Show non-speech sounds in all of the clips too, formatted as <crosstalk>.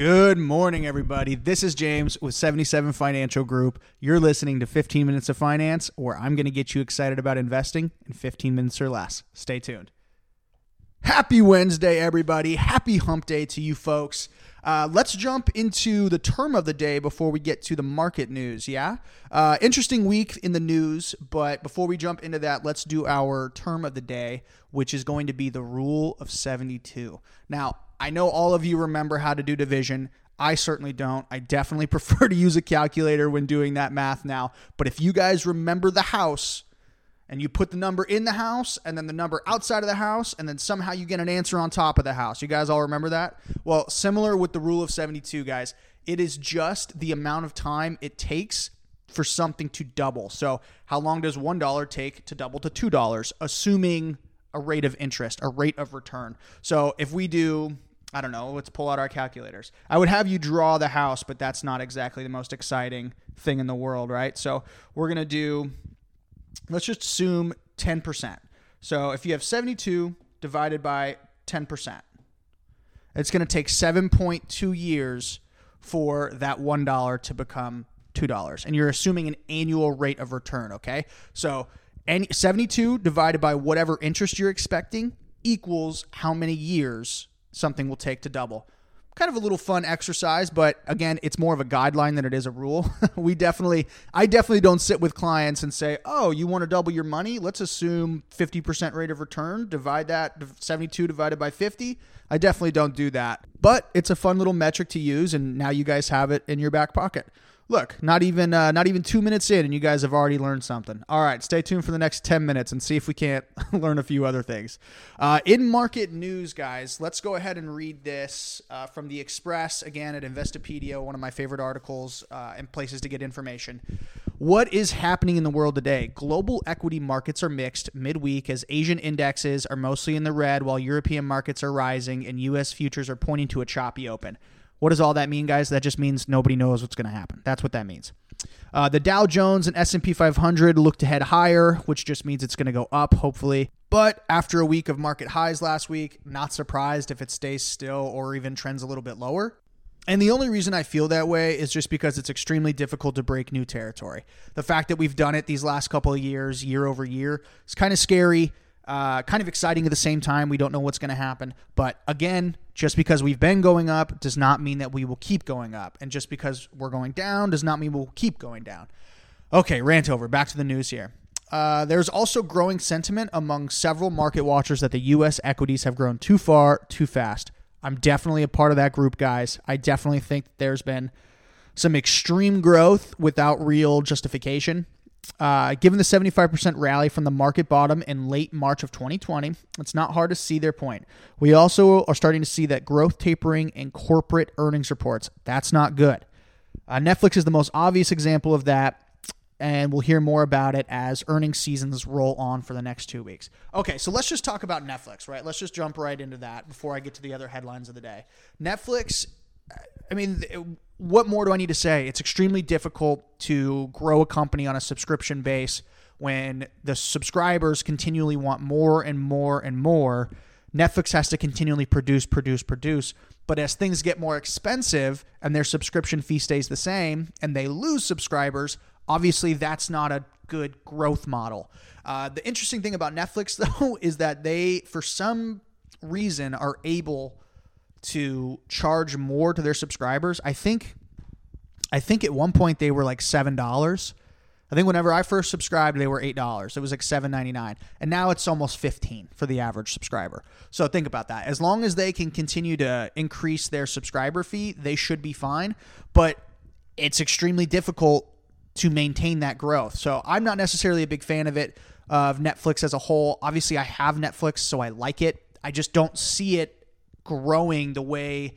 Good morning, everybody. This is James with 77 Financial Group. You're listening to 15 Minutes of Finance, where I'm going to get you excited about investing in 15 minutes or less. Stay tuned. Happy Wednesday, everybody. Happy hump day to you folks. Uh, let's jump into the term of the day before we get to the market news. Yeah. Uh, interesting week in the news, but before we jump into that, let's do our term of the day, which is going to be the rule of 72. Now, I know all of you remember how to do division. I certainly don't. I definitely <laughs> prefer to use a calculator when doing that math now. But if you guys remember the house, and you put the number in the house and then the number outside of the house and then somehow you get an answer on top of the house. You guys all remember that? Well, similar with the rule of 72, guys. It is just the amount of time it takes for something to double. So, how long does $1 take to double to $2 assuming a rate of interest, a rate of return? So, if we do I don't know, let's pull out our calculators. I would have you draw the house, but that's not exactly the most exciting thing in the world, right? So, we're going to do let's just assume 10%. So if you have 72 divided by 10%, it's going to take 7.2 years for that $1 to become $2. And you're assuming an annual rate of return, okay? So any 72 divided by whatever interest you're expecting equals how many years something will take to double kind of a little fun exercise, but again, it's more of a guideline than it is a rule. <laughs> we definitely, I definitely don't sit with clients and say, oh, you want to double your money? Let's assume 50% rate of return, divide that 72 divided by 50. I definitely don't do that, but it's a fun little metric to use, and now you guys have it in your back pocket. Look, not even uh, not even two minutes in, and you guys have already learned something. All right, stay tuned for the next ten minutes and see if we can't <laughs> learn a few other things. Uh, in market news, guys, let's go ahead and read this uh, from the Express again at Investopedia, one of my favorite articles uh, and places to get information. What is happening in the world today? Global equity markets are mixed midweek as Asian indexes are mostly in the red, while European markets are rising and U.S. futures are pointing to a choppy open. What does all that mean, guys? That just means nobody knows what's going to happen. That's what that means. Uh, the Dow Jones and S&P 500 look to head higher, which just means it's going to go up, hopefully. But after a week of market highs last week, not surprised if it stays still or even trends a little bit lower. And the only reason I feel that way is just because it's extremely difficult to break new territory. The fact that we've done it these last couple of years, year over year, is kind of scary. Uh, kind of exciting at the same time. We don't know what's going to happen. But again, just because we've been going up does not mean that we will keep going up. And just because we're going down does not mean we'll keep going down. Okay, rant over. Back to the news here. Uh, there's also growing sentiment among several market watchers that the U.S. equities have grown too far, too fast. I'm definitely a part of that group, guys. I definitely think there's been some extreme growth without real justification. Uh, given the 75% rally from the market bottom in late March of 2020, it's not hard to see their point. We also are starting to see that growth tapering in corporate earnings reports. That's not good. Uh, Netflix is the most obvious example of that, and we'll hear more about it as earnings seasons roll on for the next two weeks. Okay, so let's just talk about Netflix, right? Let's just jump right into that before I get to the other headlines of the day. Netflix, I mean, what more do I need to say? It's extremely difficult to grow a company on a subscription base when the subscribers continually want more and more and more. Netflix has to continually produce, produce, produce. But as things get more expensive and their subscription fee stays the same and they lose subscribers, obviously that's not a good growth model. Uh, the interesting thing about Netflix, <laughs> though, is that they, for some reason, are able to charge more to their subscribers. I think I think at one point they were like seven dollars. I think whenever I first subscribed, they were eight dollars. It was like seven ninety nine, and now it's almost fifteen for the average subscriber. So think about that. As long as they can continue to increase their subscriber fee, they should be fine. But it's extremely difficult to maintain that growth. So I'm not necessarily a big fan of it of Netflix as a whole. Obviously, I have Netflix, so I like it. I just don't see it growing the way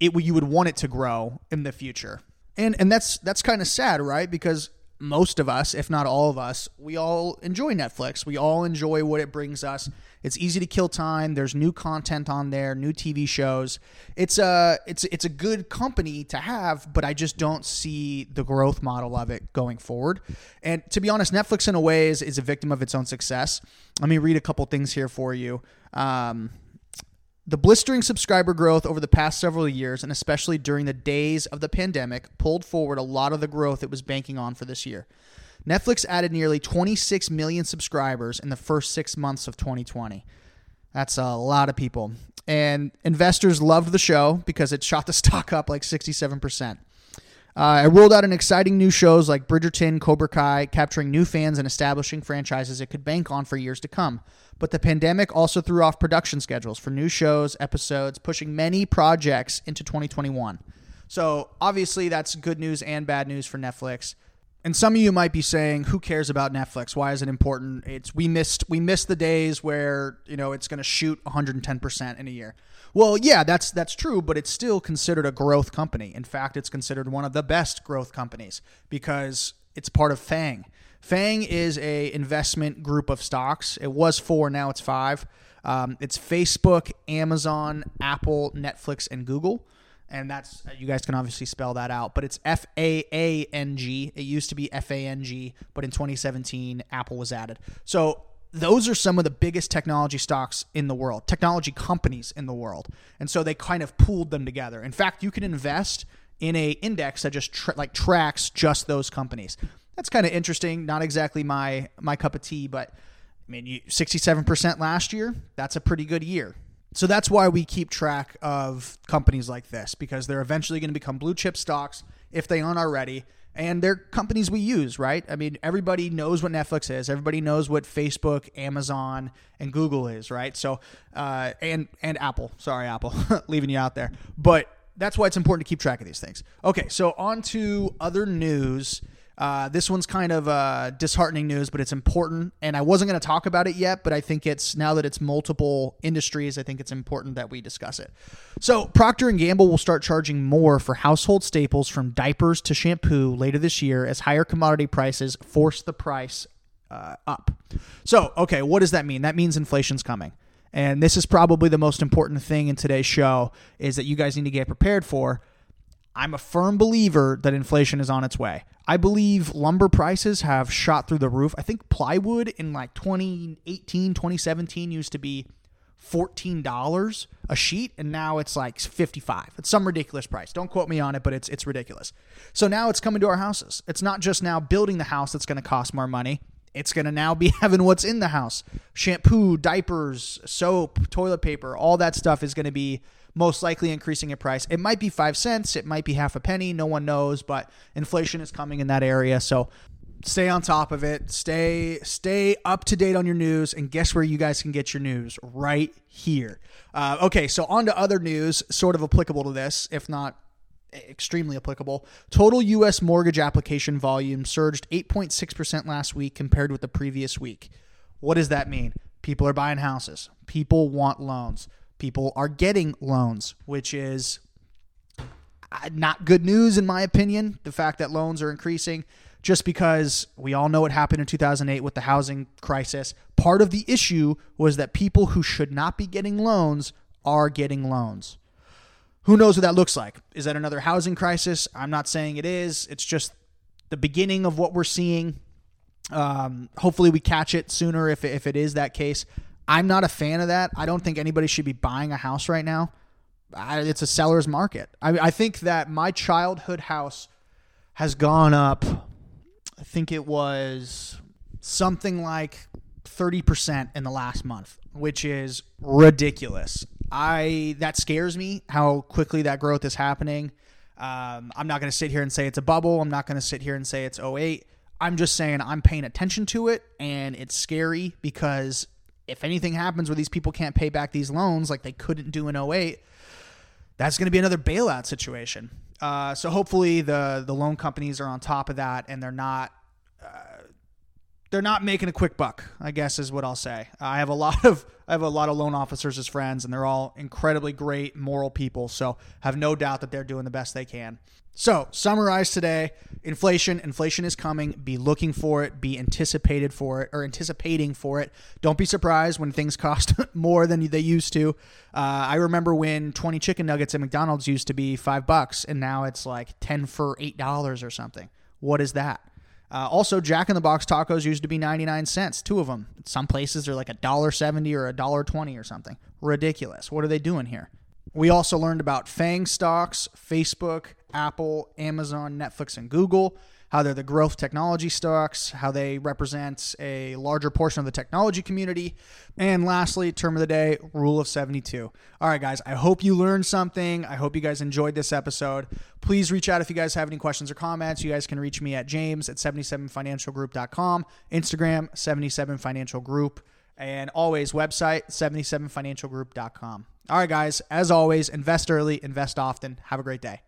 it you would want it to grow in the future. And and that's that's kind of sad, right? Because most of us, if not all of us, we all enjoy Netflix. We all enjoy what it brings us. It's easy to kill time. There's new content on there, new TV shows. It's a it's it's a good company to have, but I just don't see the growth model of it going forward. And to be honest, Netflix in a way is, is a victim of its own success. Let me read a couple things here for you. Um, The blistering subscriber growth over the past several years, and especially during the days of the pandemic, pulled forward a lot of the growth it was banking on for this year. Netflix added nearly 26 million subscribers in the first six months of 2020. That's a lot of people. And investors loved the show because it shot the <laughs> stock up like 67%. Uh, I rolled out an exciting new shows like Bridgerton, Cobra Kai, capturing new fans and establishing franchises it could bank on for years to come. But the pandemic also threw off production schedules for new shows, episodes, pushing many projects into 2021. So obviously, that's good news and bad news for Netflix. And some of you might be saying, "Who cares about Netflix? Why is it important?" It's we missed we missed the days where you know it's going to shoot 110 percent in a year. Well, yeah, that's that's true, but it's still considered a growth company. In fact, it's considered one of the best growth companies because it's part of Fang. Fang is a investment group of stocks. It was four, now it's five. Um, it's Facebook, Amazon, Apple, Netflix, and Google and that's uh, you guys can obviously spell that out but it's f-a-a-n-g it used to be f-a-n-g but in 2017 apple was added. So those are some of the biggest technology stocks in the world technology companies in the world. And so they kind of pooled them together. In fact you can invest in a index that just tra- like tracks just those companies. That's kind of interesting not exactly my my cup of tea but i mean you, 67% last year that's a pretty good year so that's why we keep track of companies like this because they're eventually going to become blue chip stocks if they aren't already. And they're companies we use, right? I mean, everybody knows what Netflix is. Everybody knows what Facebook, Amazon, and Google is, right? So, uh, and and Apple. Sorry, Apple, <laughs> leaving you out there. But that's why it's important to keep track of these things. Okay, so on to other news. Uh, this one's kind of uh, disheartening news, but it's important. And I wasn't going to talk about it yet, but I think it's now that it's multiple industries, I think it's important that we discuss it. So Procter and Gamble will start charging more for household staples from diapers to shampoo later this year as higher commodity prices force the price uh, up. So, okay, what does that mean? That means inflation's coming. And this is probably the most important thing in today's show is that you guys need to get prepared for I'm a firm believer that inflation is on its way. I believe lumber prices have shot through the roof. I think plywood in like 2018, 2017 used to be $14 a sheet and now it's like 55. It's some ridiculous price. Don't quote me on it, but it's it's ridiculous. So now it's coming to our houses. It's not just now building the house that's going to cost more money. It's going to now be <laughs> having what's in the house. Shampoo, diapers, soap, toilet paper, all that stuff is going to be most likely increasing in price. It might be five cents, it might be half a penny, no one knows, but inflation is coming in that area. So stay on top of it. Stay stay up to date on your news, and guess where you guys can get your news right here. Uh, okay, so on to other news, sort of applicable to this, if not extremely applicable. Total U.S. mortgage application volume surged 8.6% last week compared with the previous week. What does that mean? People are buying houses. People want loans people are getting loans, which is uh, not good news in my opinion. The fact that loans are increasing just because we all know what happened in 2008 with the housing crisis. Part of the issue was that people who should not be getting loans are getting loans. Who knows what that looks like? Is that another housing crisis? I'm not saying it is. It's just the beginning of what we're seeing. Um, hopefully, we catch it sooner if, if it is that case. I'm not a fan of that. I don't think anybody should be buying a house right now. I, it's a seller's market. I, I think that my childhood house has gone up. I think it was something like 30% in the last month, which is ridiculous. I that scares me how quickly that growth is happening. Um, I'm not going to sit here and say it's a bubble. I'm not going to sit here and say it's 08. I'm just saying I'm paying attention to it and it's scary because if anything happens where these people can't pay back these loans like they couldn't do in 08, that's going to be another bailout situation. Uh, so hopefully the the loan companies are on top of that and they're not uh, they're not making a quick buck. I guess is what I'll say. I have a lot of I have a lot of loan officers as friends, and they're all incredibly great moral people. So have no doubt that they're doing the best they can. So, summarize today inflation. Inflation is coming. Be looking for it. Be anticipated for it or anticipating for it. Don't be surprised when things <laughs> cost more than they used to. Uh, I remember when 20 chicken nuggets at McDonald's used to be five bucks and now it's like 10 for $8 or something. What is that? Uh, also, Jack in the Box tacos used to be 99 cents, two of them. Some places they're like a dollar seventy or a dollar twenty or something. Ridiculous. What are they doing here? We also learned about FANG stocks, Facebook, Apple, Amazon, Netflix, and Google how they're the growth technology stocks, how they represent a larger portion of the technology community. And lastly, term of the day, rule of 72. All right, guys, I hope you learned something. I hope you guys enjoyed this episode. Please reach out if you guys have any questions or comments. You guys can reach me at james at 77financialgroup.com, Instagram, 77financialgroup, and always website, 77financialgroup.com. All right, guys, as always, invest early, invest often. Have a great day.